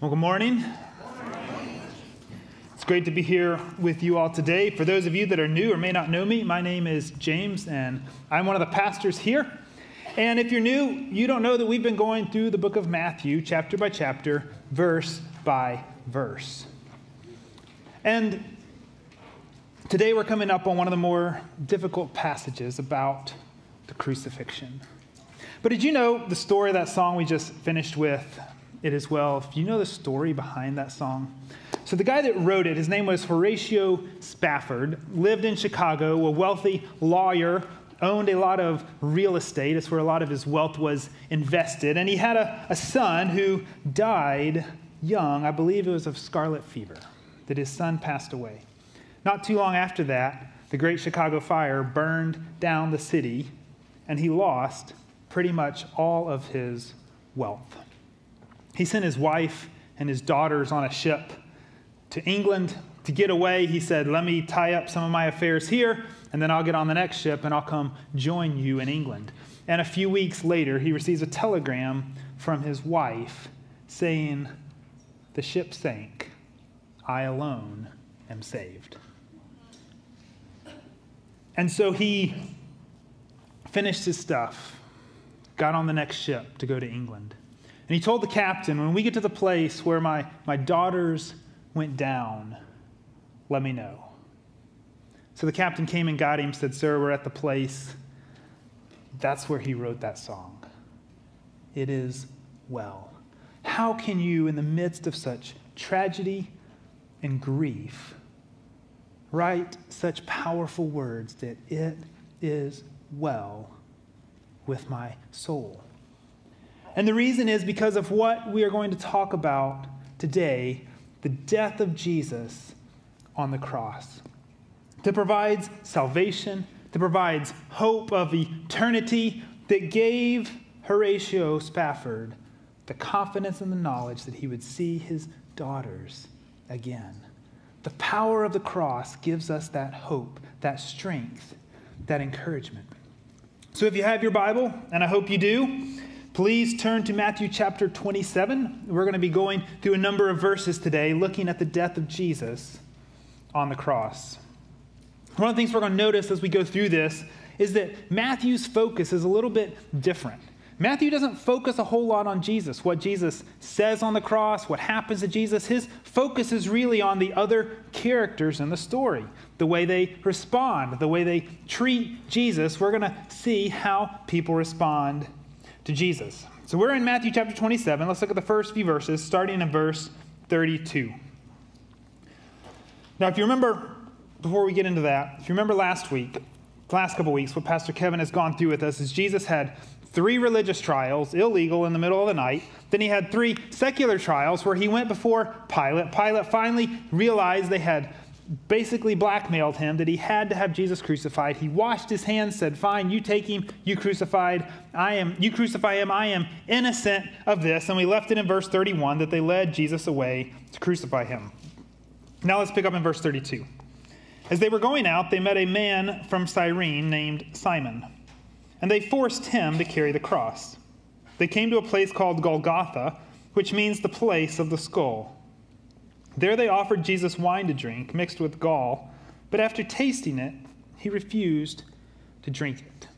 Well, good morning. It's great to be here with you all today. For those of you that are new or may not know me, my name is James, and I'm one of the pastors here. And if you're new, you don't know that we've been going through the book of Matthew, chapter by chapter, verse by verse. And today we're coming up on one of the more difficult passages about the crucifixion. But did you know the story of that song we just finished with? It as well. If you know the story behind that song, so the guy that wrote it, his name was Horatio Spafford, lived in Chicago, a wealthy lawyer, owned a lot of real estate. It's where a lot of his wealth was invested. And he had a, a son who died young. I believe it was of scarlet fever, that his son passed away. Not too long after that, the Great Chicago Fire burned down the city, and he lost pretty much all of his wealth. He sent his wife and his daughters on a ship to England to get away. He said, Let me tie up some of my affairs here, and then I'll get on the next ship and I'll come join you in England. And a few weeks later, he receives a telegram from his wife saying, The ship sank. I alone am saved. And so he finished his stuff, got on the next ship to go to England. And he told the captain, when we get to the place where my, my daughters went down, let me know. So the captain came and got him, said, Sir, we're at the place. That's where he wrote that song. It is well. How can you, in the midst of such tragedy and grief, write such powerful words that it is well with my soul? And the reason is because of what we are going to talk about today the death of Jesus on the cross. That provides salvation, that provides hope of eternity, that gave Horatio Spafford the confidence and the knowledge that he would see his daughters again. The power of the cross gives us that hope, that strength, that encouragement. So if you have your Bible, and I hope you do, Please turn to Matthew chapter 27. We're going to be going through a number of verses today looking at the death of Jesus on the cross. One of the things we're going to notice as we go through this is that Matthew's focus is a little bit different. Matthew doesn't focus a whole lot on Jesus, what Jesus says on the cross, what happens to Jesus. His focus is really on the other characters in the story, the way they respond, the way they treat Jesus. We're going to see how people respond to Jesus. So we're in Matthew chapter 27. Let's look at the first few verses, starting in verse 32. Now, if you remember, before we get into that, if you remember last week, last couple weeks, what Pastor Kevin has gone through with us is Jesus had three religious trials, illegal in the middle of the night. Then he had three secular trials where he went before Pilate. Pilate finally realized they had basically blackmailed him that he had to have Jesus crucified. He washed his hands, said, "Fine, you take him, you crucified. I am you crucify him. I am innocent of this." And we left it in verse 31 that they led Jesus away to crucify him. Now let's pick up in verse 32. As they were going out, they met a man from Cyrene named Simon, and they forced him to carry the cross. They came to a place called Golgotha, which means the place of the skull. There they offered Jesus wine to drink, mixed with gall, but after tasting it, he refused to drink it.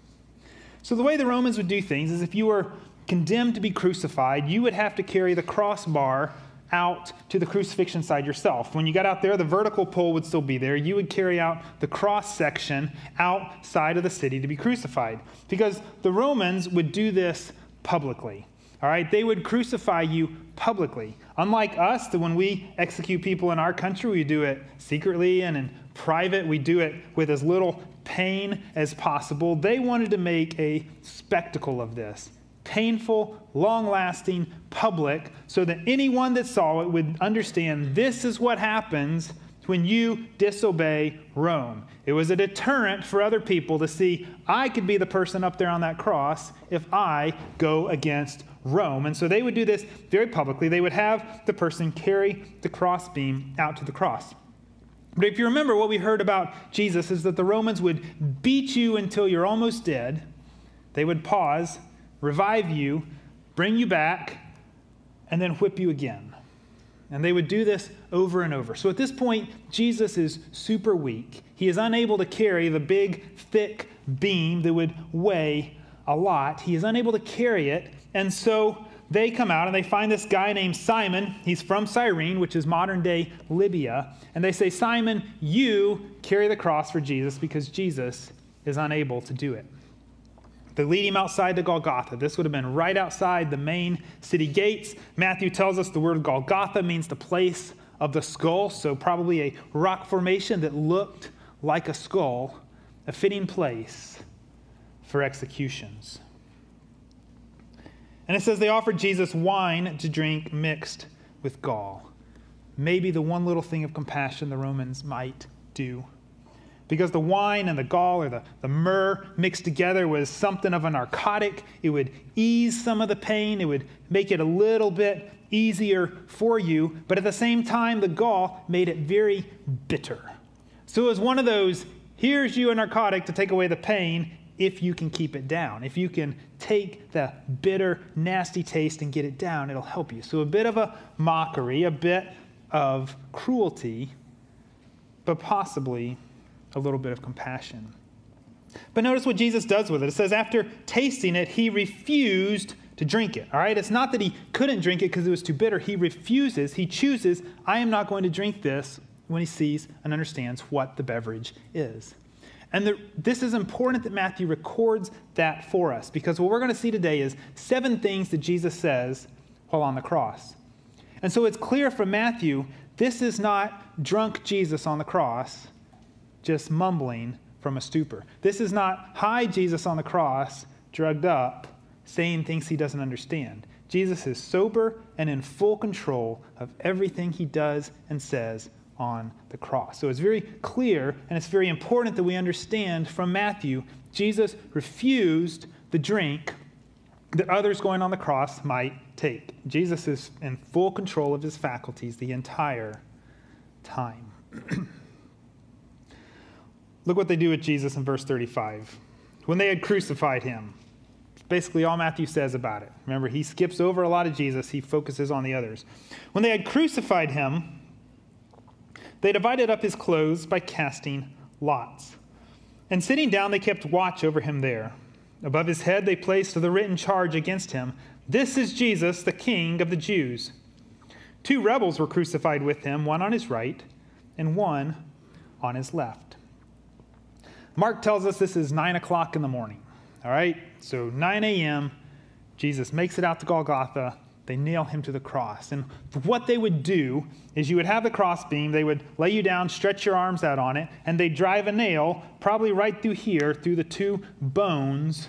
So, the way the Romans would do things is if you were condemned to be crucified, you would have to carry the crossbar out to the crucifixion side yourself. When you got out there, the vertical pole would still be there. You would carry out the cross section outside of the city to be crucified because the Romans would do this publicly. All right, they would crucify you publicly. Unlike us, that when we execute people in our country, we do it secretly and in private. We do it with as little pain as possible. They wanted to make a spectacle of this painful, long lasting, public, so that anyone that saw it would understand this is what happens when you disobey Rome. It was a deterrent for other people to see I could be the person up there on that cross if I go against Rome. And so they would do this very publicly. They would have the person carry the crossbeam out to the cross. But if you remember what we heard about Jesus is that the Romans would beat you until you're almost dead. They would pause, revive you, bring you back, and then whip you again. And they would do this over and over. So at this point, Jesus is super weak. He is unable to carry the big, thick beam that would weigh a lot. He is unable to carry it. And so they come out and they find this guy named Simon. He's from Cyrene, which is modern day Libya. And they say, Simon, you carry the cross for Jesus because Jesus is unable to do it. They lead him outside to Golgotha. This would have been right outside the main city gates. Matthew tells us the word Golgotha means the place of the skull, so probably a rock formation that looked like a skull, a fitting place for executions. And it says they offered Jesus wine to drink mixed with gall. Maybe the one little thing of compassion the Romans might do. Because the wine and the gall or the, the myrrh mixed together was something of a narcotic. It would ease some of the pain, it would make it a little bit easier for you. But at the same time, the gall made it very bitter. So it was one of those here's you a narcotic to take away the pain if you can keep it down. If you can take the bitter, nasty taste and get it down, it'll help you. So a bit of a mockery, a bit of cruelty, but possibly a little bit of compassion. But notice what Jesus does with it. It says, after tasting it, he refused to drink it. All right? It's not that he couldn't drink it because it was too bitter. He refuses, he chooses, I am not going to drink this when he sees and understands what the beverage is. And the, this is important that Matthew records that for us because what we're going to see today is seven things that Jesus says while on the cross. And so it's clear from Matthew this is not drunk Jesus on the cross just mumbling from a stupor. This is not high Jesus on the cross, drugged up, saying things he doesn't understand. Jesus is sober and in full control of everything he does and says on the cross. So it's very clear and it's very important that we understand from Matthew Jesus refused the drink that others going on the cross might take. Jesus is in full control of his faculties the entire time. Look what they do with Jesus in verse 35. When they had crucified him, basically all Matthew says about it. Remember, he skips over a lot of Jesus, he focuses on the others. When they had crucified him, they divided up his clothes by casting lots. And sitting down, they kept watch over him there. Above his head, they placed the written charge against him This is Jesus, the King of the Jews. Two rebels were crucified with him, one on his right and one on his left. Mark tells us this is 9 o'clock in the morning. All right? So 9 a.m., Jesus makes it out to Golgotha they nail him to the cross. And what they would do is you would have the crossbeam, they would lay you down, stretch your arms out on it, and they drive a nail probably right through here, through the two bones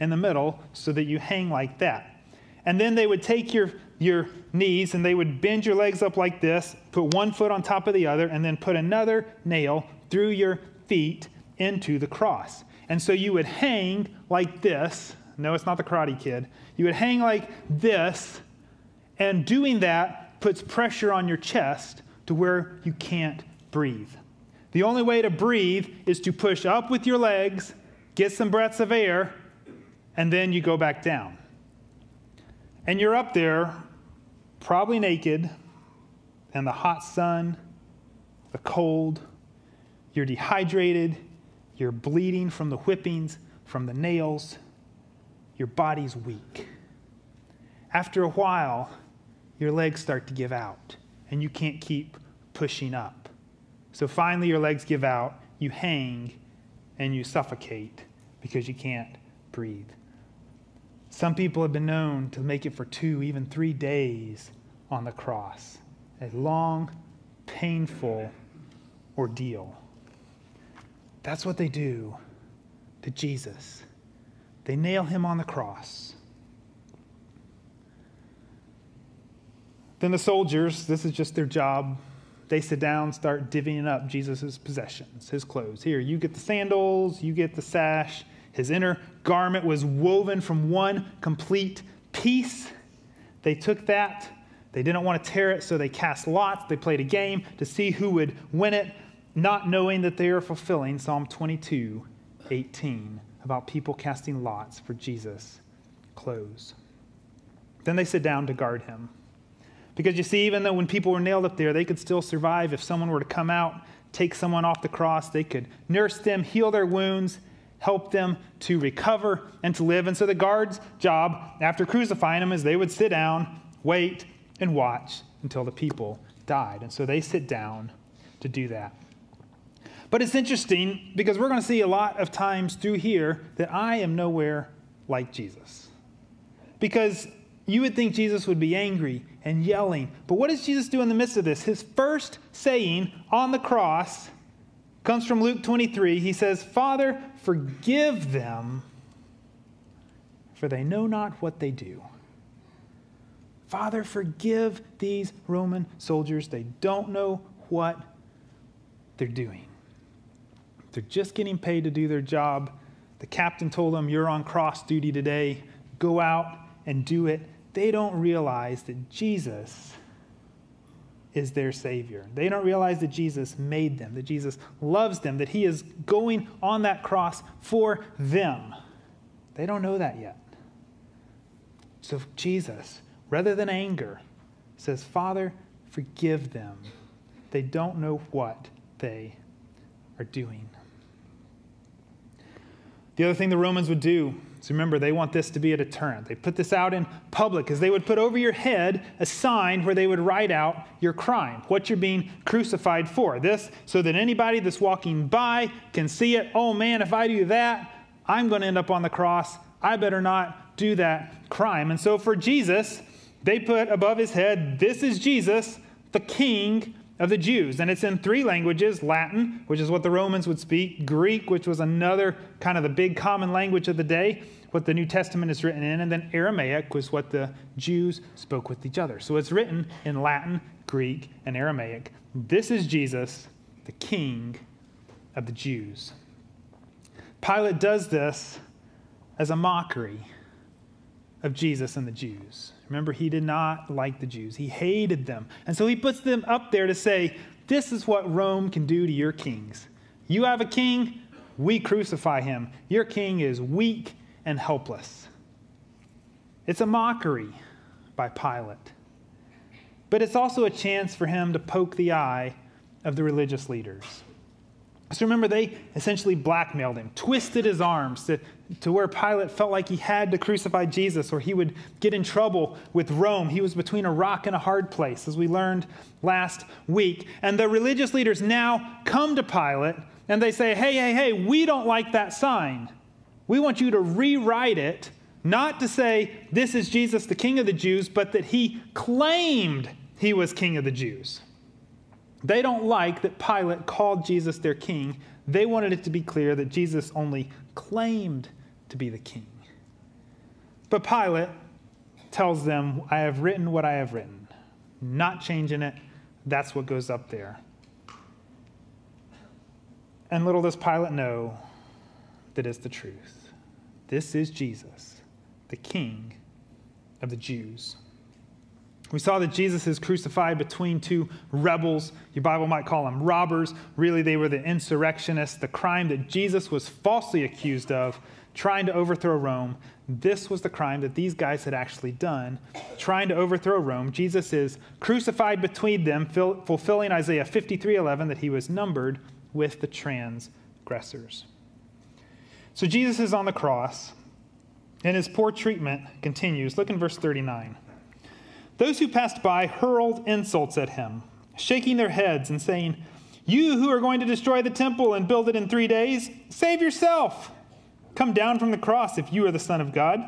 in the middle, so that you hang like that. And then they would take your, your knees and they would bend your legs up like this, put one foot on top of the other, and then put another nail through your feet into the cross. And so you would hang like this. No, it's not the Karate Kid. You would hang like this and doing that puts pressure on your chest to where you can't breathe. The only way to breathe is to push up with your legs, get some breaths of air, and then you go back down. And you're up there, probably naked, and the hot sun, the cold, you're dehydrated, you're bleeding from the whippings, from the nails, your body's weak. After a while, your legs start to give out and you can't keep pushing up. So finally, your legs give out, you hang, and you suffocate because you can't breathe. Some people have been known to make it for two, even three days on the cross. A long, painful ordeal. That's what they do to Jesus. They nail him on the cross. Then the soldiers, this is just their job. They sit down, start divvying up Jesus' possessions, his clothes. Here, you get the sandals, you get the sash. His inner garment was woven from one complete piece. They took that. They didn't want to tear it, so they cast lots. They played a game to see who would win it, not knowing that they are fulfilling Psalm 22 18 about people casting lots for Jesus' clothes. Then they sit down to guard him. Because you see, even though when people were nailed up there, they could still survive. If someone were to come out, take someone off the cross, they could nurse them, heal their wounds, help them to recover and to live. And so the guard's job after crucifying them is they would sit down, wait, and watch until the people died. And so they sit down to do that. But it's interesting because we're going to see a lot of times through here that I am nowhere like Jesus. Because you would think Jesus would be angry and yelling. But what does Jesus do in the midst of this? His first saying on the cross comes from Luke 23. He says, Father, forgive them, for they know not what they do. Father, forgive these Roman soldiers. They don't know what they're doing. They're just getting paid to do their job. The captain told them, You're on cross duty today. Go out and do it. They don't realize that Jesus is their Savior. They don't realize that Jesus made them, that Jesus loves them, that He is going on that cross for them. They don't know that yet. So Jesus rather than anger, says, Father, forgive them. They don't know what they are doing. The other thing the Romans would do is remember, they want this to be a deterrent. They put this out in public because they would put over your head a sign where they would write out your crime, what you're being crucified for. This so that anybody that's walking by can see it. Oh man, if I do that, I'm going to end up on the cross. I better not do that crime. And so for Jesus, they put above his head, This is Jesus, the King of the Jews. And it's in three languages Latin, which is what the Romans would speak, Greek, which was another kind of the big common language of the day, what the New Testament is written in, and then Aramaic was what the Jews spoke with each other. So it's written in Latin, Greek, and Aramaic. This is Jesus, the King of the Jews. Pilate does this as a mockery of Jesus and the Jews. Remember, he did not like the Jews, he hated them. And so he puts them up there to say, This is what Rome can do to your kings. You have a king, we crucify him. Your king is weak and helpless. It's a mockery by Pilate. But it's also a chance for him to poke the eye of the religious leaders. So remember, they essentially blackmailed him, twisted his arms to, to where Pilate felt like he had to crucify Jesus or he would get in trouble with Rome. He was between a rock and a hard place, as we learned last week. And the religious leaders now come to Pilate and they say, hey, hey, hey, we don't like that sign. We want you to rewrite it, not to say this is Jesus, the King of the Jews, but that he claimed he was King of the Jews. They don't like that Pilate called Jesus their king. They wanted it to be clear that Jesus only claimed to be the king. But Pilate tells them, I have written what I have written, not changing it. That's what goes up there. And little does Pilate know that it's the truth. This is Jesus, the King of the Jews. We saw that Jesus is crucified between two rebels. Your Bible might call them robbers. Really, they were the insurrectionists. The crime that Jesus was falsely accused of, trying to overthrow Rome. This was the crime that these guys had actually done, trying to overthrow Rome. Jesus is crucified between them, fulfilling Isaiah 53:11 that he was numbered with the transgressors. So Jesus is on the cross, and his poor treatment continues. Look in verse 39. Those who passed by hurled insults at him, shaking their heads and saying, You who are going to destroy the temple and build it in three days, save yourself. Come down from the cross if you are the Son of God.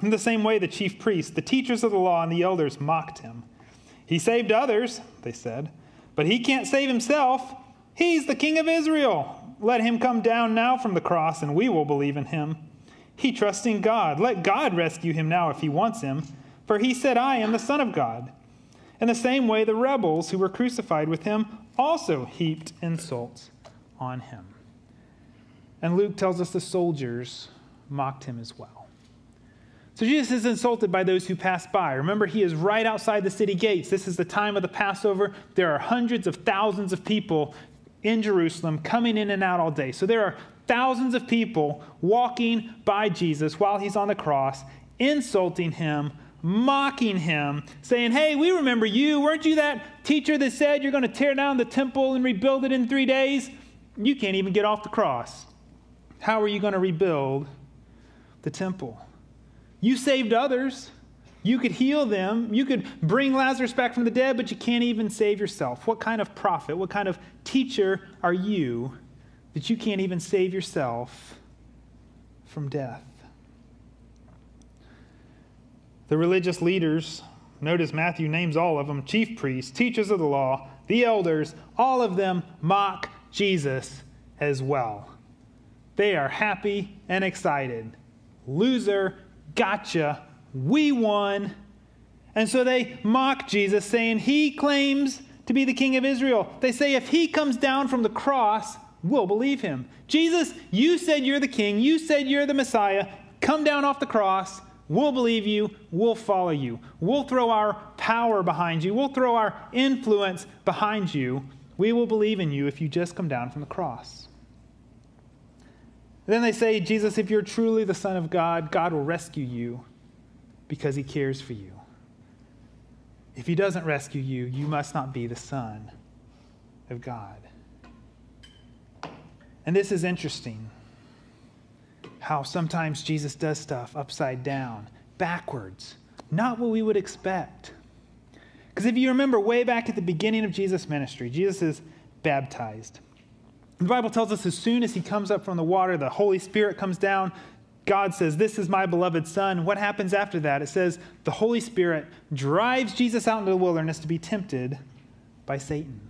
In the same way, the chief priests, the teachers of the law, and the elders mocked him. He saved others, they said, but he can't save himself. He's the King of Israel. Let him come down now from the cross, and we will believe in him. He trusts in God. Let God rescue him now if he wants him. For he said, I am the Son of God. In the same way, the rebels who were crucified with him also heaped insults on him. And Luke tells us the soldiers mocked him as well. So Jesus is insulted by those who pass by. Remember, he is right outside the city gates. This is the time of the Passover. There are hundreds of thousands of people in Jerusalem coming in and out all day. So there are thousands of people walking by Jesus while he's on the cross, insulting him mocking him, saying, Hey, we remember you. Weren't you that teacher that said you're going to tear down the temple and rebuild it in three days? You can't even get off the cross. How are you going to rebuild the temple? You saved others. You could heal them. You could bring Lazarus back from the dead, but you can't even save yourself. What kind of prophet, what kind of teacher are you that you can't even save yourself from death? The religious leaders, notice Matthew names all of them chief priests, teachers of the law, the elders, all of them mock Jesus as well. They are happy and excited. Loser, gotcha, we won. And so they mock Jesus, saying he claims to be the king of Israel. They say if he comes down from the cross, we'll believe him. Jesus, you said you're the king. You said you're the Messiah. Come down off the cross. We'll believe you. We'll follow you. We'll throw our power behind you. We'll throw our influence behind you. We will believe in you if you just come down from the cross. then they say, Jesus, if you're truly the Son of God, God will rescue you because he cares for you. If he doesn't rescue you, you must not be the Son of God. And this is interesting how sometimes Jesus does stuff upside down, backwards, not what we would expect. Because if you remember way back at the beginning of Jesus' ministry, Jesus is baptized. The Bible tells us as soon as he comes up from the water, the Holy Spirit comes down. God says, This is my beloved Son. What happens after that? It says, The Holy Spirit drives Jesus out into the wilderness to be tempted by Satan.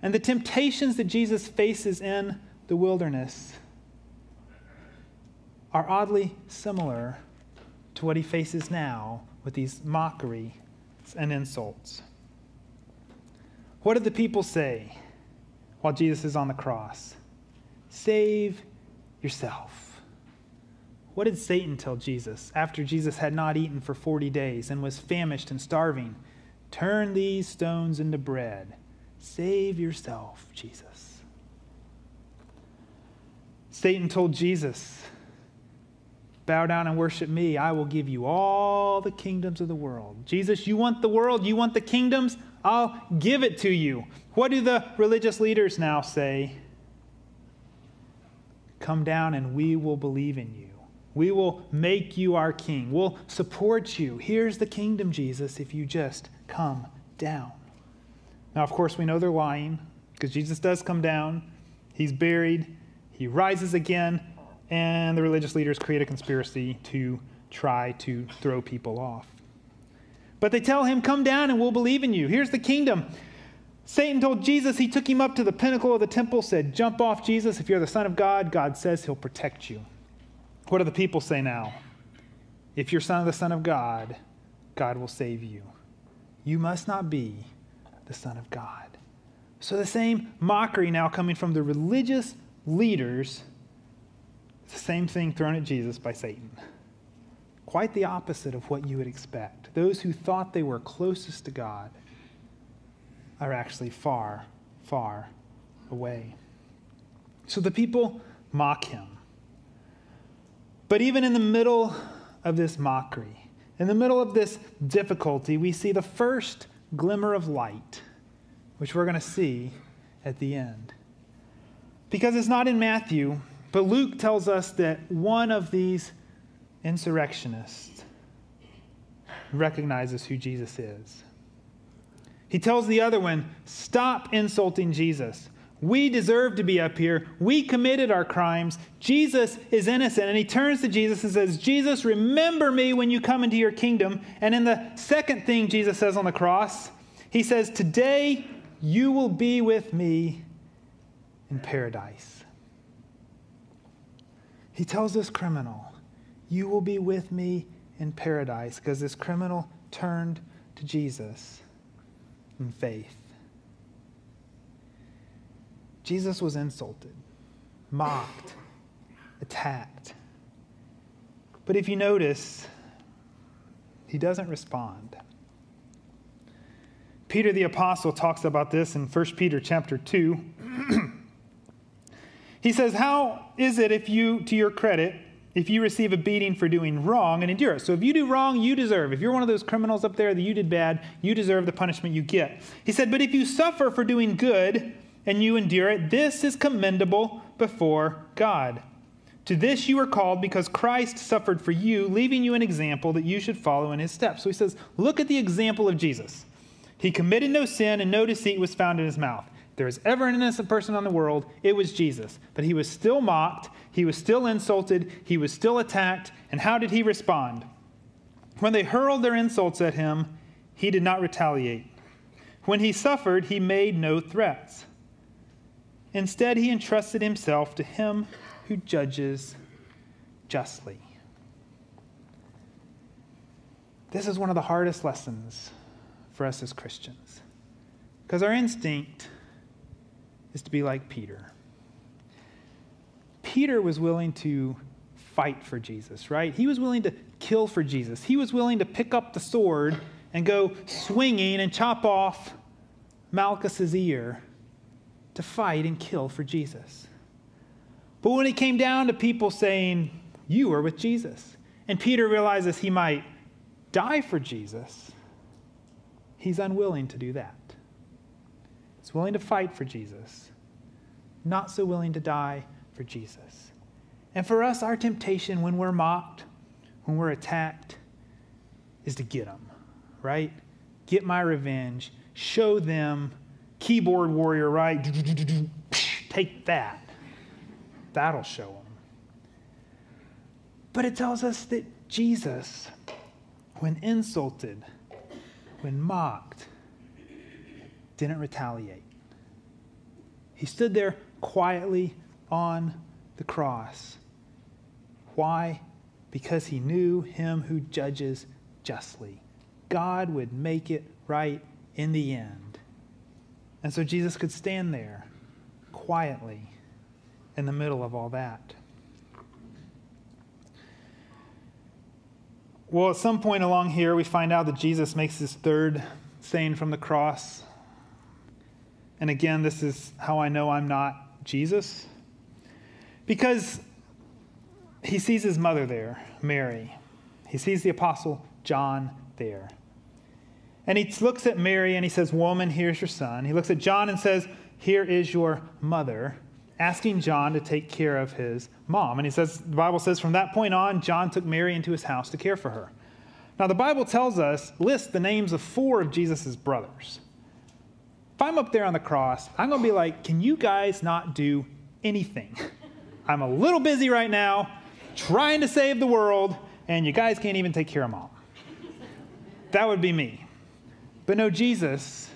And the temptations that Jesus faces in the wilderness are oddly similar to what he faces now with these mockery and insults. What did the people say while Jesus is on the cross? Save yourself. What did Satan tell Jesus after Jesus had not eaten for 40 days and was famished and starving? Turn these stones into bread. Save yourself, Jesus. Satan told Jesus, Bow down and worship me. I will give you all the kingdoms of the world. Jesus, you want the world? You want the kingdoms? I'll give it to you. What do the religious leaders now say? Come down and we will believe in you. We will make you our king. We'll support you. Here's the kingdom, Jesus, if you just come down. Now, of course, we know they're lying because Jesus does come down. He's buried. He rises again and the religious leaders create a conspiracy to try to throw people off. But they tell him, Come down and we'll believe in you. Here's the kingdom. Satan told Jesus, he took him up to the pinnacle of the temple, said, Jump off, Jesus. If you're the Son of God, God says he'll protect you. What do the people say now? If you're son of the Son of God, God will save you. You must not be the Son of God. So the same mockery now coming from the religious leaders the same thing thrown at Jesus by Satan. Quite the opposite of what you would expect. Those who thought they were closest to God are actually far, far away. So the people mock him. But even in the middle of this mockery, in the middle of this difficulty, we see the first glimmer of light, which we're going to see at the end. Because it's not in Matthew, but Luke tells us that one of these insurrectionists recognizes who Jesus is. He tells the other one, Stop insulting Jesus. We deserve to be up here. We committed our crimes. Jesus is innocent. And he turns to Jesus and says, Jesus, remember me when you come into your kingdom. And in the second thing Jesus says on the cross, he says, Today you will be with me in paradise. He tells this criminal, You will be with me in paradise, because this criminal turned to Jesus in faith. Jesus was insulted, mocked, attacked. But if you notice, he doesn't respond. Peter the apostle talks about this in 1 Peter chapter 2. He says, How is it if you, to your credit, if you receive a beating for doing wrong and endure it. So if you do wrong, you deserve. If you're one of those criminals up there that you did bad, you deserve the punishment you get. He said, But if you suffer for doing good and you endure it, this is commendable before God. To this you are called because Christ suffered for you, leaving you an example that you should follow in his steps. So he says, Look at the example of Jesus. He committed no sin, and no deceit was found in his mouth. If ever an innocent person on the world, it was Jesus. But he was still mocked, he was still insulted, he was still attacked. And how did he respond? When they hurled their insults at him, he did not retaliate. When he suffered, he made no threats. Instead, he entrusted himself to him who judges justly. This is one of the hardest lessons for us as Christians. Because our instinct is to be like Peter. Peter was willing to fight for Jesus, right? He was willing to kill for Jesus. He was willing to pick up the sword and go swinging and chop off Malchus's ear to fight and kill for Jesus. But when it came down to people saying, You are with Jesus, and Peter realizes he might die for Jesus, he's unwilling to do that. He's willing to fight for Jesus, not so willing to die for Jesus. And for us, our temptation when we're mocked, when we're attacked, is to get them, right? Get my revenge, show them, keyboard warrior, right? Take that. That'll show them. But it tells us that Jesus, when insulted, when mocked, didn't retaliate. He stood there quietly on the cross. Why? Because he knew him who judges justly. God would make it right in the end. And so Jesus could stand there quietly in the middle of all that. Well, at some point along here, we find out that Jesus makes his third saying from the cross. And again, this is how I know I'm not Jesus. Because he sees his mother there, Mary. He sees the apostle John there. And he looks at Mary and he says, Woman, here's your son. He looks at John and says, Here is your mother asking John to take care of his mom. And he says, the Bible says, from that point on, John took Mary into his house to care for her. Now, the Bible tells us, lists the names of four of Jesus' brothers. If I'm up there on the cross, I'm going to be like, can you guys not do anything? I'm a little busy right now trying to save the world, and you guys can't even take care of mom. That would be me. But no, Jesus,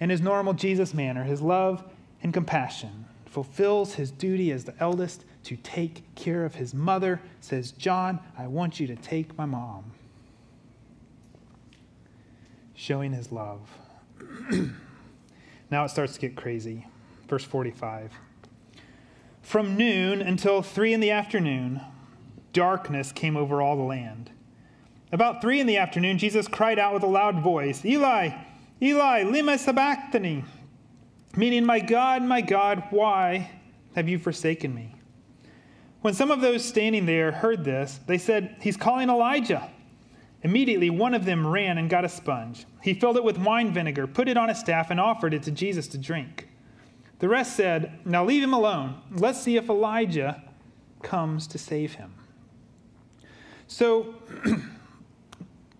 in his normal Jesus manner, his love and compassion, fulfills his duty as the eldest to take care of his mother, says, John, I want you to take my mom. Showing his love. now it starts to get crazy. Verse 45. From noon until three in the afternoon, darkness came over all the land. About three in the afternoon, Jesus cried out with a loud voice, Eli, Eli, lima sabachthani, meaning, My God, my God, why have you forsaken me? When some of those standing there heard this, they said, He's calling Elijah. Immediately, one of them ran and got a sponge. He filled it with wine vinegar, put it on a staff, and offered it to Jesus to drink. The rest said, Now leave him alone. Let's see if Elijah comes to save him. So,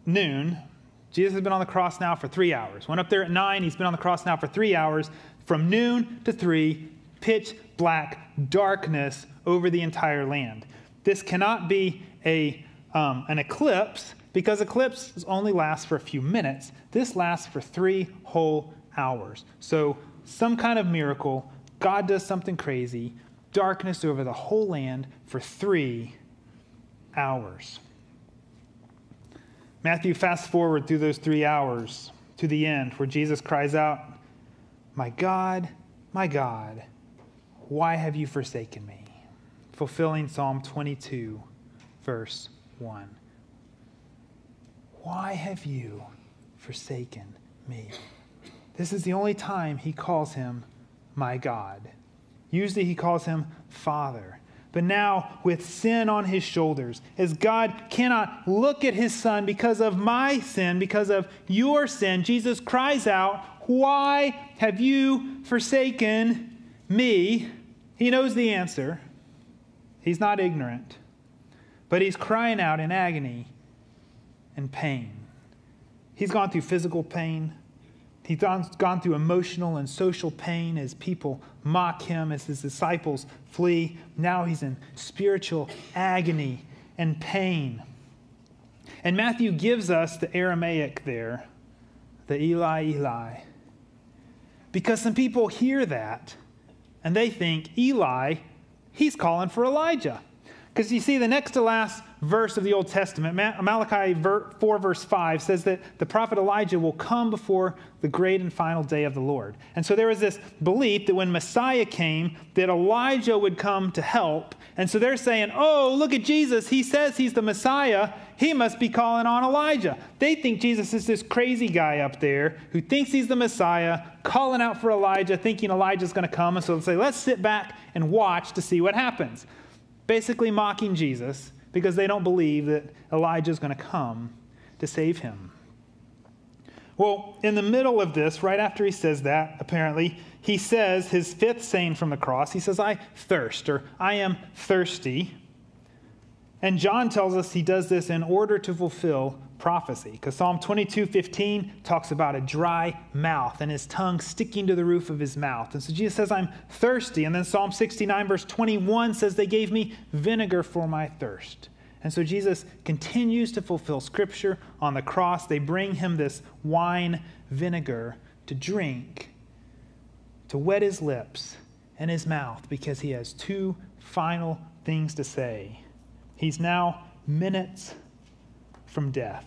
noon, Jesus has been on the cross now for three hours. Went up there at nine, he's been on the cross now for three hours from noon to three, pitch black darkness over the entire land. This cannot be a, um, an eclipse because eclipses only last for a few minutes. This lasts for three whole hours. So, some kind of miracle, God does something crazy, darkness over the whole land for three hours. Matthew fast forward through those three hours to the end where Jesus cries out, my God, my God, why have you forsaken me? Fulfilling Psalm 22, verse 1. Why have you forsaken me? This is the only time he calls him my God. Usually he calls him Father. But now with sin on his shoulders. As God cannot look at his son because of my sin, because of your sin, Jesus cries out, Why have you forsaken me? He knows the answer. He's not ignorant, but he's crying out in agony and pain. He's gone through physical pain. He's gone through emotional and social pain as people mock him, as his disciples flee. Now he's in spiritual agony and pain. And Matthew gives us the Aramaic there, the Eli, Eli. Because some people hear that and they think Eli he's calling for Elijah. Because you see, the next to last verse of the Old Testament, Malachi 4, verse 5, says that the prophet Elijah will come before the great and final day of the Lord. And so there was this belief that when Messiah came, that Elijah would come to help. And so they're saying, oh, look at Jesus. He says he's the Messiah. He must be calling on Elijah. They think Jesus is this crazy guy up there who thinks he's the Messiah, calling out for Elijah, thinking Elijah's going to come. And so they say, let's sit back and watch to see what happens basically mocking Jesus because they don't believe that Elijah is going to come to save him. Well, in the middle of this, right after he says that, apparently, he says his fifth saying from the cross. He says, I thirst, or I am thirsty. And John tells us he does this in order to fulfill prophecy. Because Psalm 22 15 talks about a dry mouth and his tongue sticking to the roof of his mouth. And so Jesus says, I'm thirsty. And then Psalm 69, verse 21 says, They gave me vinegar for my thirst. And so Jesus continues to fulfill scripture on the cross. They bring him this wine vinegar to drink, to wet his lips and his mouth, because he has two final things to say. He's now minutes from death.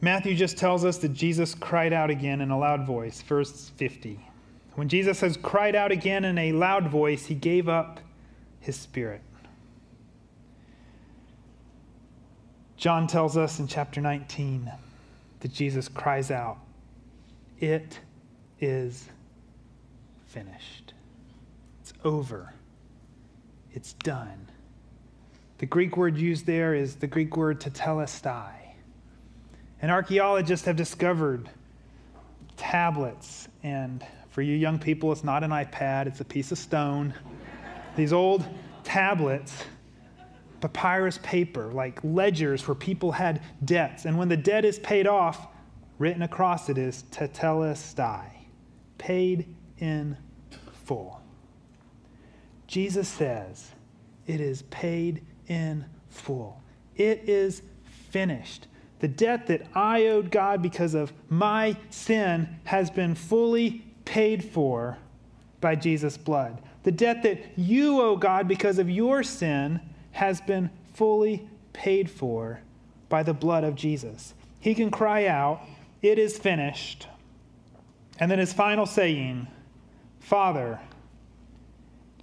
Matthew just tells us that Jesus cried out again in a loud voice, verse 50. When Jesus has cried out again in a loud voice, he gave up his spirit. John tells us in chapter 19 that Jesus cries out, It is finished. It's over. It's done. The Greek word used there is the Greek word tetelestai. And archaeologists have discovered tablets, and for you young people, it's not an iPad, it's a piece of stone. These old tablets, papyrus paper, like ledgers where people had debts. And when the debt is paid off, written across it is tetelestai, paid in full. Jesus says, It is paid in full. It is finished. The debt that I owed God because of my sin has been fully paid for by Jesus' blood. The debt that you owe God because of your sin has been fully paid for by the blood of Jesus. He can cry out, It is finished. And then his final saying, Father,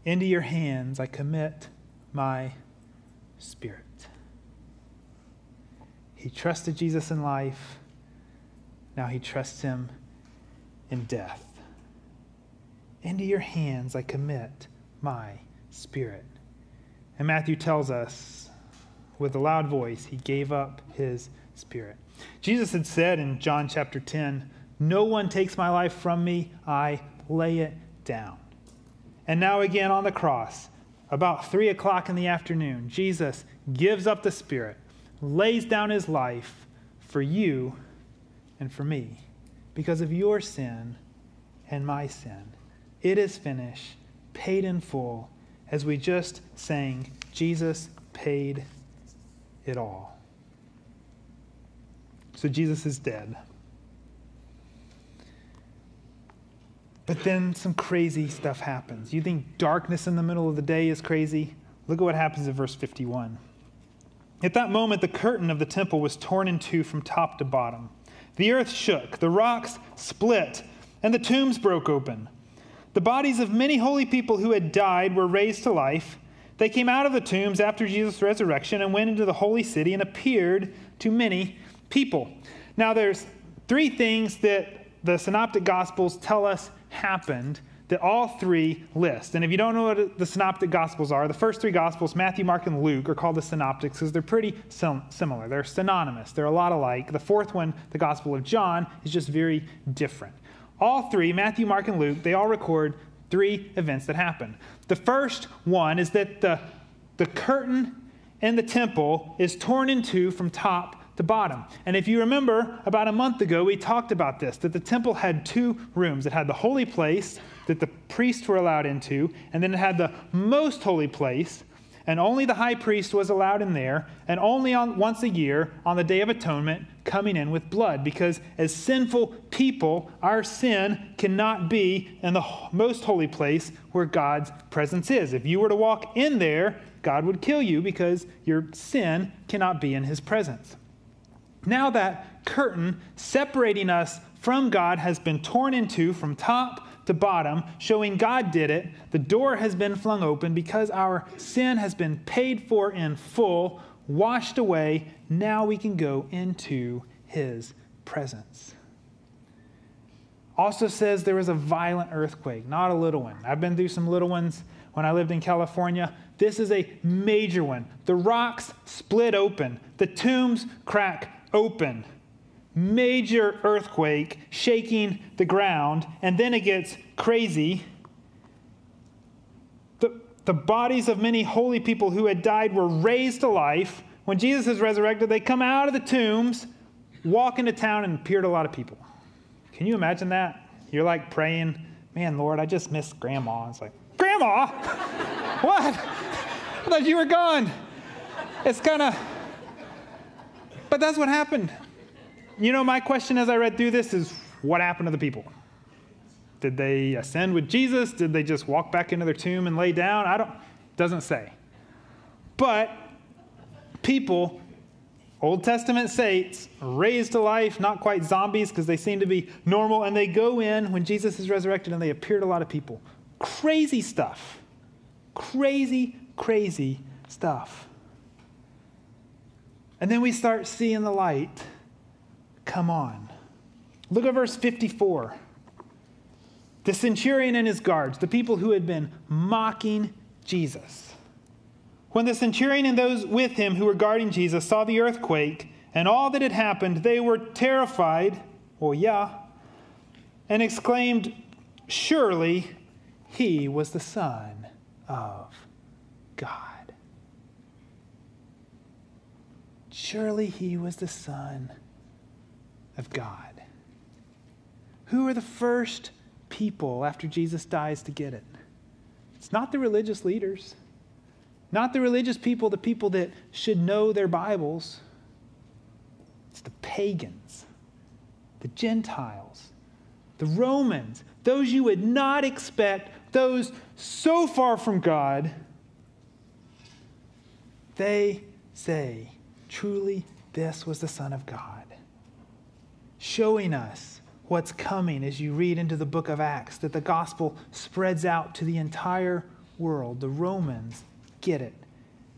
into your hands I commit my spirit. He trusted Jesus in life. Now he trusts him in death. Into your hands I commit my spirit. And Matthew tells us with a loud voice, he gave up his spirit. Jesus had said in John chapter 10, No one takes my life from me, I lay it down. And now, again on the cross, about three o'clock in the afternoon, Jesus gives up the Spirit, lays down his life for you and for me because of your sin and my sin. It is finished, paid in full, as we just sang, Jesus paid it all. So Jesus is dead. But then some crazy stuff happens. You think darkness in the middle of the day is crazy? Look at what happens in verse 51. At that moment, the curtain of the temple was torn in two from top to bottom. The earth shook, the rocks split, and the tombs broke open. The bodies of many holy people who had died were raised to life. They came out of the tombs after Jesus' resurrection and went into the holy city and appeared to many people. Now, there's three things that the synoptic gospels tell us happened that all three list. And if you don't know what the synoptic gospels are, the first three gospels, Matthew, Mark, and Luke, are called the synoptics because they're pretty sim- similar. They're synonymous, they're a lot alike. The fourth one, the Gospel of John, is just very different. All three, Matthew, Mark, and Luke, they all record three events that happen. The first one is that the, the curtain in the temple is torn in two from top to bottom. And if you remember, about a month ago, we talked about this that the temple had two rooms. It had the holy place that the priests were allowed into, and then it had the most holy place, and only the high priest was allowed in there, and only on, once a year on the Day of Atonement coming in with blood. Because as sinful people, our sin cannot be in the most holy place where God's presence is. If you were to walk in there, God would kill you because your sin cannot be in his presence. Now that curtain separating us from God has been torn in two from top to bottom, showing God did it. The door has been flung open because our sin has been paid for in full, washed away. Now we can go into his presence. Also says there was a violent earthquake, not a little one. I've been through some little ones when I lived in California. This is a major one. The rocks split open, the tombs crack open. Major earthquake shaking the ground, and then it gets crazy. The, the bodies of many holy people who had died were raised to life. When Jesus is resurrected, they come out of the tombs, walk into town, and appear to a lot of people. Can you imagine that? You're like praying, man, Lord, I just missed grandma. It's like, Grandma? what? I thought you were gone. It's kind of but that's what happened. You know, my question as I read through this is what happened to the people? Did they ascend with Jesus? Did they just walk back into their tomb and lay down? I don't, doesn't say. But people, Old Testament saints, raised to life, not quite zombies because they seem to be normal, and they go in when Jesus is resurrected and they appear to a lot of people. Crazy stuff. Crazy, crazy stuff. And then we start seeing the light come on. Look at verse 54. The centurion and his guards, the people who had been mocking Jesus. When the centurion and those with him who were guarding Jesus saw the earthquake and all that had happened, they were terrified, well, yeah, and exclaimed, Surely he was the Son of God. Surely he was the Son of God. Who are the first people after Jesus dies to get it? It's not the religious leaders, not the religious people, the people that should know their Bibles. It's the pagans, the Gentiles, the Romans, those you would not expect, those so far from God. They say, Truly, this was the Son of God. Showing us what's coming as you read into the book of Acts, that the gospel spreads out to the entire world. The Romans get it.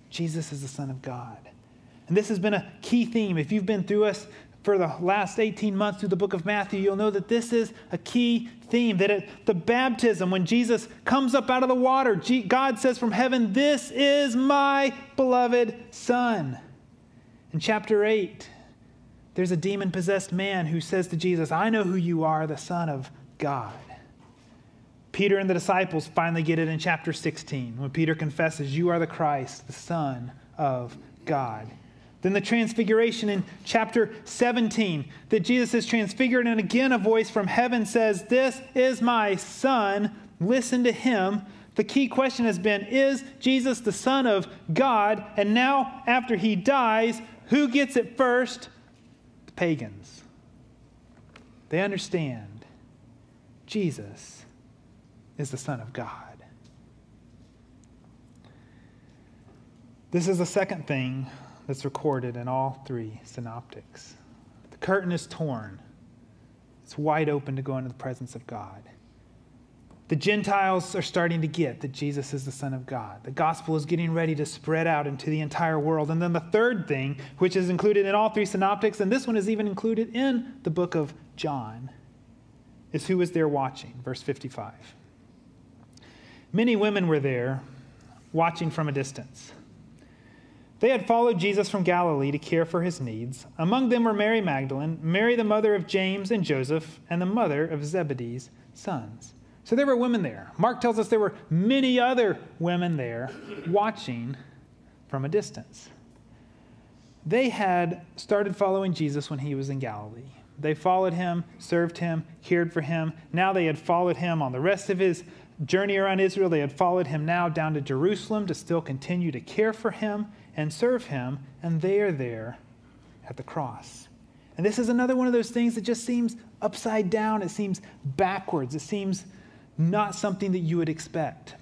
Jesus is the Son of God. And this has been a key theme. If you've been through us for the last 18 months through the book of Matthew, you'll know that this is a key theme. That at the baptism, when Jesus comes up out of the water, God says from heaven, This is my beloved Son. In chapter 8, there's a demon possessed man who says to Jesus, I know who you are, the Son of God. Peter and the disciples finally get it in chapter 16 when Peter confesses, You are the Christ, the Son of God. Then the transfiguration in chapter 17, that Jesus is transfigured, and again a voice from heaven says, This is my Son, listen to him. The key question has been Is Jesus the Son of God? And now, after he dies, who gets it first? The pagans. They understand Jesus is the Son of God. This is the second thing that's recorded in all three synoptics. The curtain is torn, it's wide open to go into the presence of God. The Gentiles are starting to get that Jesus is the Son of God. The gospel is getting ready to spread out into the entire world. And then the third thing, which is included in all three synoptics, and this one is even included in the book of John, is who was there watching. Verse 55. Many women were there, watching from a distance. They had followed Jesus from Galilee to care for his needs. Among them were Mary Magdalene, Mary, the mother of James and Joseph, and the mother of Zebedee's sons. So there were women there. Mark tells us there were many other women there watching from a distance. They had started following Jesus when he was in Galilee. They followed him, served him, cared for him. Now they had followed him on the rest of his journey around Israel. They had followed him now down to Jerusalem to still continue to care for him and serve him. And they are there at the cross. And this is another one of those things that just seems upside down. It seems backwards. It seems not something that you would expect.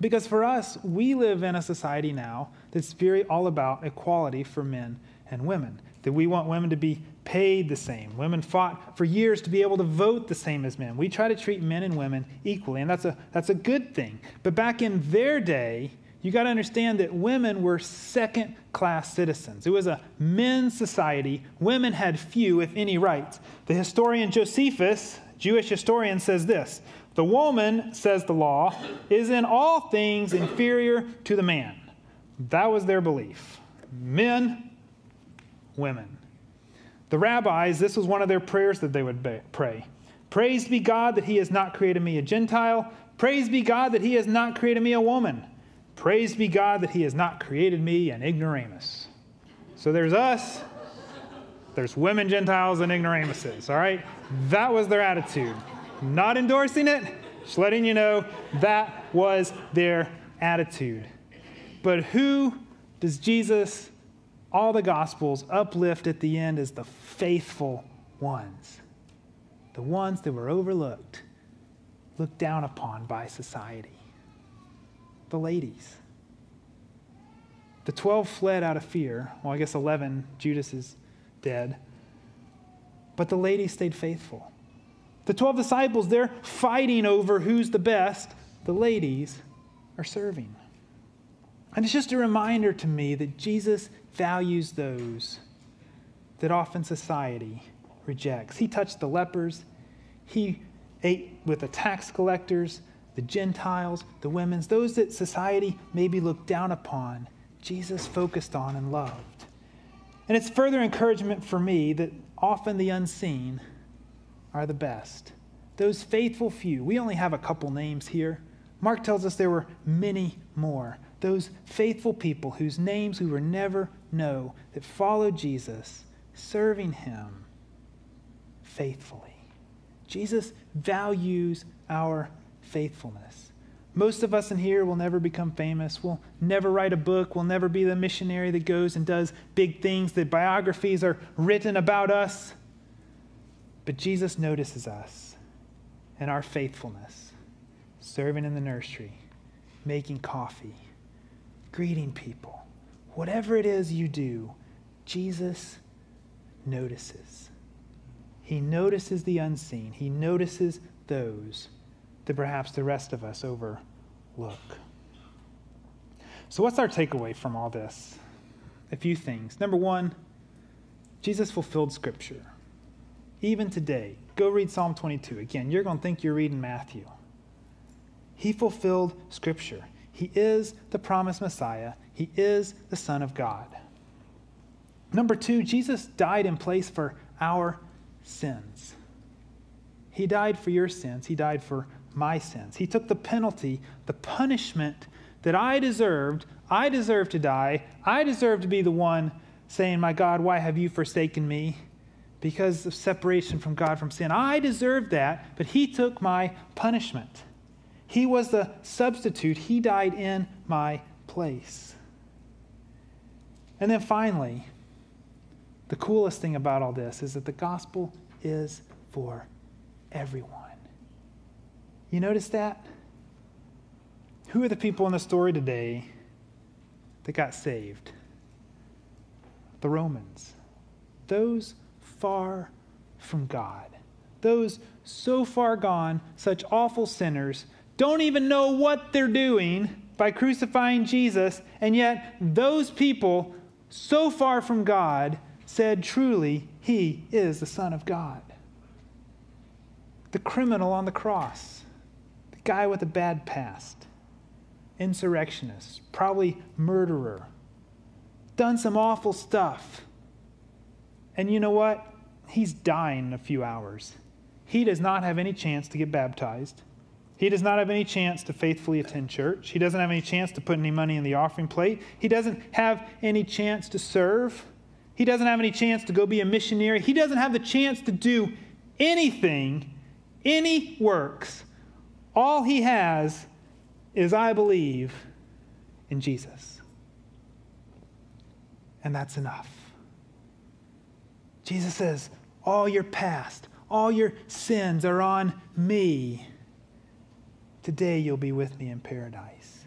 Because for us, we live in a society now that's very all about equality for men and women. That we want women to be paid the same. Women fought for years to be able to vote the same as men. We try to treat men and women equally, and that's a, that's a good thing. But back in their day, you got to understand that women were second class citizens. It was a men's society. Women had few, if any, rights. The historian Josephus, Jewish historian, says this the woman, says the law, is in all things inferior to the man. That was their belief. Men, women. The rabbis, this was one of their prayers that they would pray. Praise be God that he has not created me a Gentile. Praise be God that he has not created me a woman. Praise be God that he has not created me an ignoramus. So there's us, there's women, Gentiles, and ignoramuses, all right? That was their attitude. Not endorsing it, just letting you know that was their attitude. But who does Jesus, all the Gospels, uplift at the end as the faithful ones? The ones that were overlooked, looked down upon by society. The ladies. The 12 fled out of fear. Well, I guess 11, Judas is dead. But the ladies stayed faithful. The 12 disciples, they're fighting over who's the best. The ladies are serving. And it's just a reminder to me that Jesus values those that often society rejects. He touched the lepers, he ate with the tax collectors, the Gentiles, the women's, those that society maybe looked down upon. Jesus focused on and loved. And it's further encouragement for me that often the unseen are the best. Those faithful few, we only have a couple names here. Mark tells us there were many more. Those faithful people whose names we will never know that followed Jesus, serving him faithfully. Jesus values our faithfulness. Most of us in here will never become famous. We'll never write a book. We'll never be the missionary that goes and does big things, that biographies are written about us. But Jesus notices us and our faithfulness, serving in the nursery, making coffee, greeting people. Whatever it is you do, Jesus notices. He notices the unseen, He notices those that perhaps the rest of us overlook. So, what's our takeaway from all this? A few things. Number one, Jesus fulfilled Scripture. Even today, go read Psalm 22. Again, you're going to think you're reading Matthew. He fulfilled Scripture. He is the promised Messiah, He is the Son of God. Number two, Jesus died in place for our sins. He died for your sins, He died for my sins. He took the penalty, the punishment that I deserved. I deserve to die. I deserve to be the one saying, My God, why have you forsaken me? Because of separation from God from sin. I deserved that, but He took my punishment. He was the substitute, He died in my place. And then finally, the coolest thing about all this is that the gospel is for everyone. You notice that? Who are the people in the story today that got saved? The Romans. Those far from God. Those so far gone, such awful sinners, don't even know what they're doing by crucifying Jesus, and yet those people, so far from God, said, Truly, he is the Son of God. The criminal on the cross, the guy with a bad past, insurrectionist, probably murderer, done some awful stuff. And you know what? He's dying in a few hours. He does not have any chance to get baptized. He does not have any chance to faithfully attend church. He doesn't have any chance to put any money in the offering plate. He doesn't have any chance to serve. He doesn't have any chance to go be a missionary. He doesn't have the chance to do anything, any works. All he has is, I believe, in Jesus. And that's enough. Jesus says, All your past, all your sins are on me. Today you'll be with me in paradise.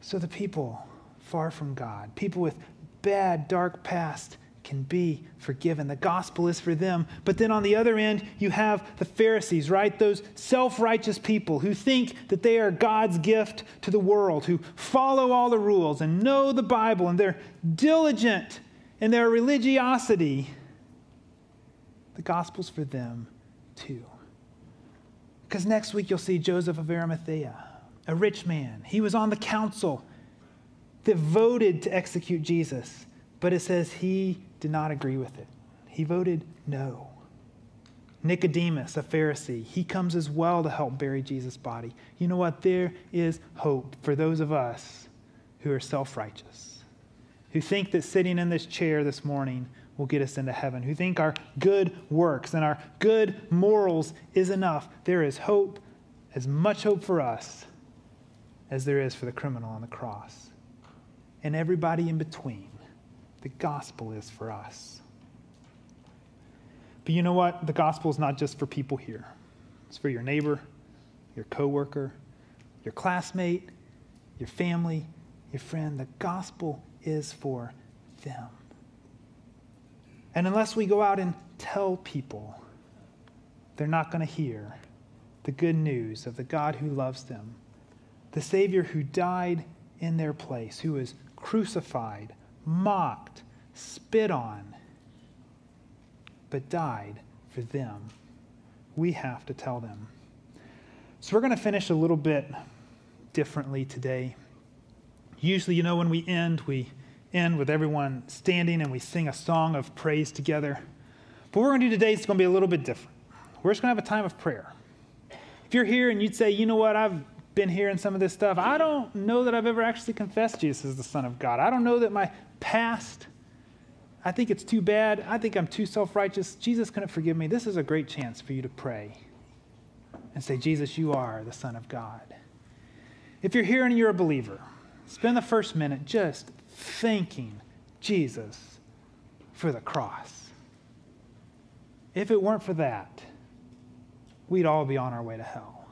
So the people far from God, people with bad, dark past, can be forgiven. The gospel is for them. But then on the other end, you have the Pharisees, right? Those self righteous people who think that they are God's gift to the world, who follow all the rules and know the Bible, and they're diligent in their religiosity. The gospel's for them too. Because next week you'll see Joseph of Arimathea, a rich man. He was on the council that voted to execute Jesus, but it says he did not agree with it. He voted no. Nicodemus, a Pharisee, he comes as well to help bury Jesus' body. You know what? There is hope for those of us who are self righteous, who think that sitting in this chair this morning will get us into heaven, who think our good works and our good morals is enough. There is hope, as much hope for us as there is for the criminal on the cross. And everybody in between, the gospel is for us. But you know what? The gospel is not just for people here. It's for your neighbor, your coworker, your classmate, your family, your friend. The gospel is for them. And unless we go out and tell people, they're not going to hear the good news of the God who loves them, the Savior who died in their place, who was crucified, mocked, spit on, but died for them. We have to tell them. So we're going to finish a little bit differently today. Usually, you know, when we end, we end with everyone standing and we sing a song of praise together. But what we're going to do today is going to be a little bit different. We're just going to have a time of prayer. If you're here and you'd say, you know what, I've been hearing some of this stuff, I don't know that I've ever actually confessed Jesus as the Son of God. I don't know that my past, I think it's too bad. I think I'm too self righteous. Jesus couldn't forgive me. This is a great chance for you to pray and say, Jesus, you are the Son of God. If you're here and you're a believer, spend the first minute just thanking Jesus for the cross. If it weren't for that, we'd all be on our way to hell.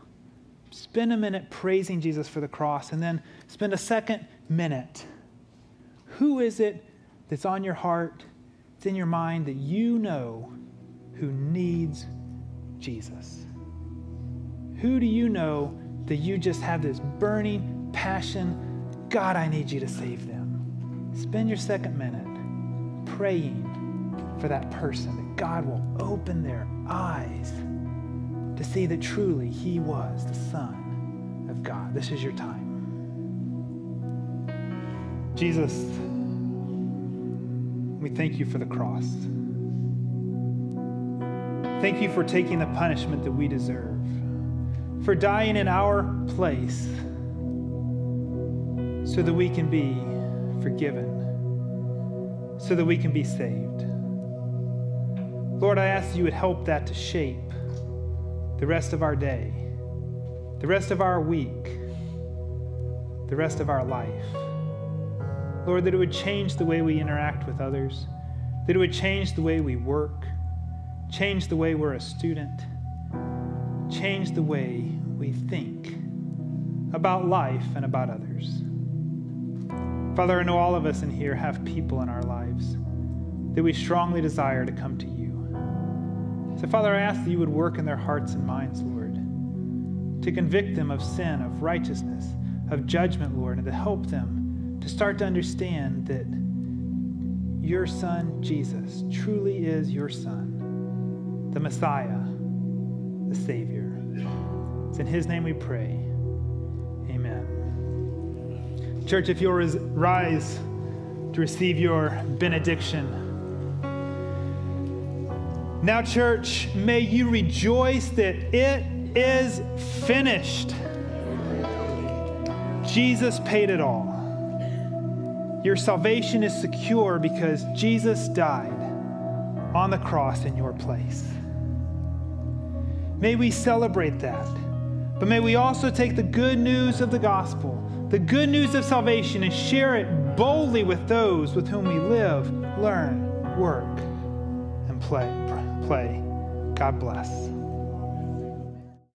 Spend a minute praising Jesus for the cross and then spend a second minute. Who is it that's on your heart, it's in your mind that you know who needs Jesus? Who do you know that you just have this burning passion? God, I need you to save them. Spend your second minute praying for that person that God will open their eyes to see that truly He was the Son of God. This is your time. Jesus, we thank you for the cross. Thank you for taking the punishment that we deserve, for dying in our place so that we can be forgiven so that we can be saved. Lord, I ask that you would help that to shape the rest of our day, the rest of our week, the rest of our life. Lord, that it would change the way we interact with others, that it would change the way we work, change the way we're a student, change the way we think about life and about others. Father, I know all of us in here have people in our lives that we strongly desire to come to you. So, Father, I ask that you would work in their hearts and minds, Lord, to convict them of sin, of righteousness, of judgment, Lord, and to help them to start to understand that your Son, Jesus, truly is your Son, the Messiah, the Savior. It's in His name we pray. Church, if you'll rise to receive your benediction. Now, church, may you rejoice that it is finished. Jesus paid it all. Your salvation is secure because Jesus died on the cross in your place. May we celebrate that. But may we also take the good news of the gospel, the good news of salvation, and share it boldly with those with whom we live, learn, work, and play play. God bless.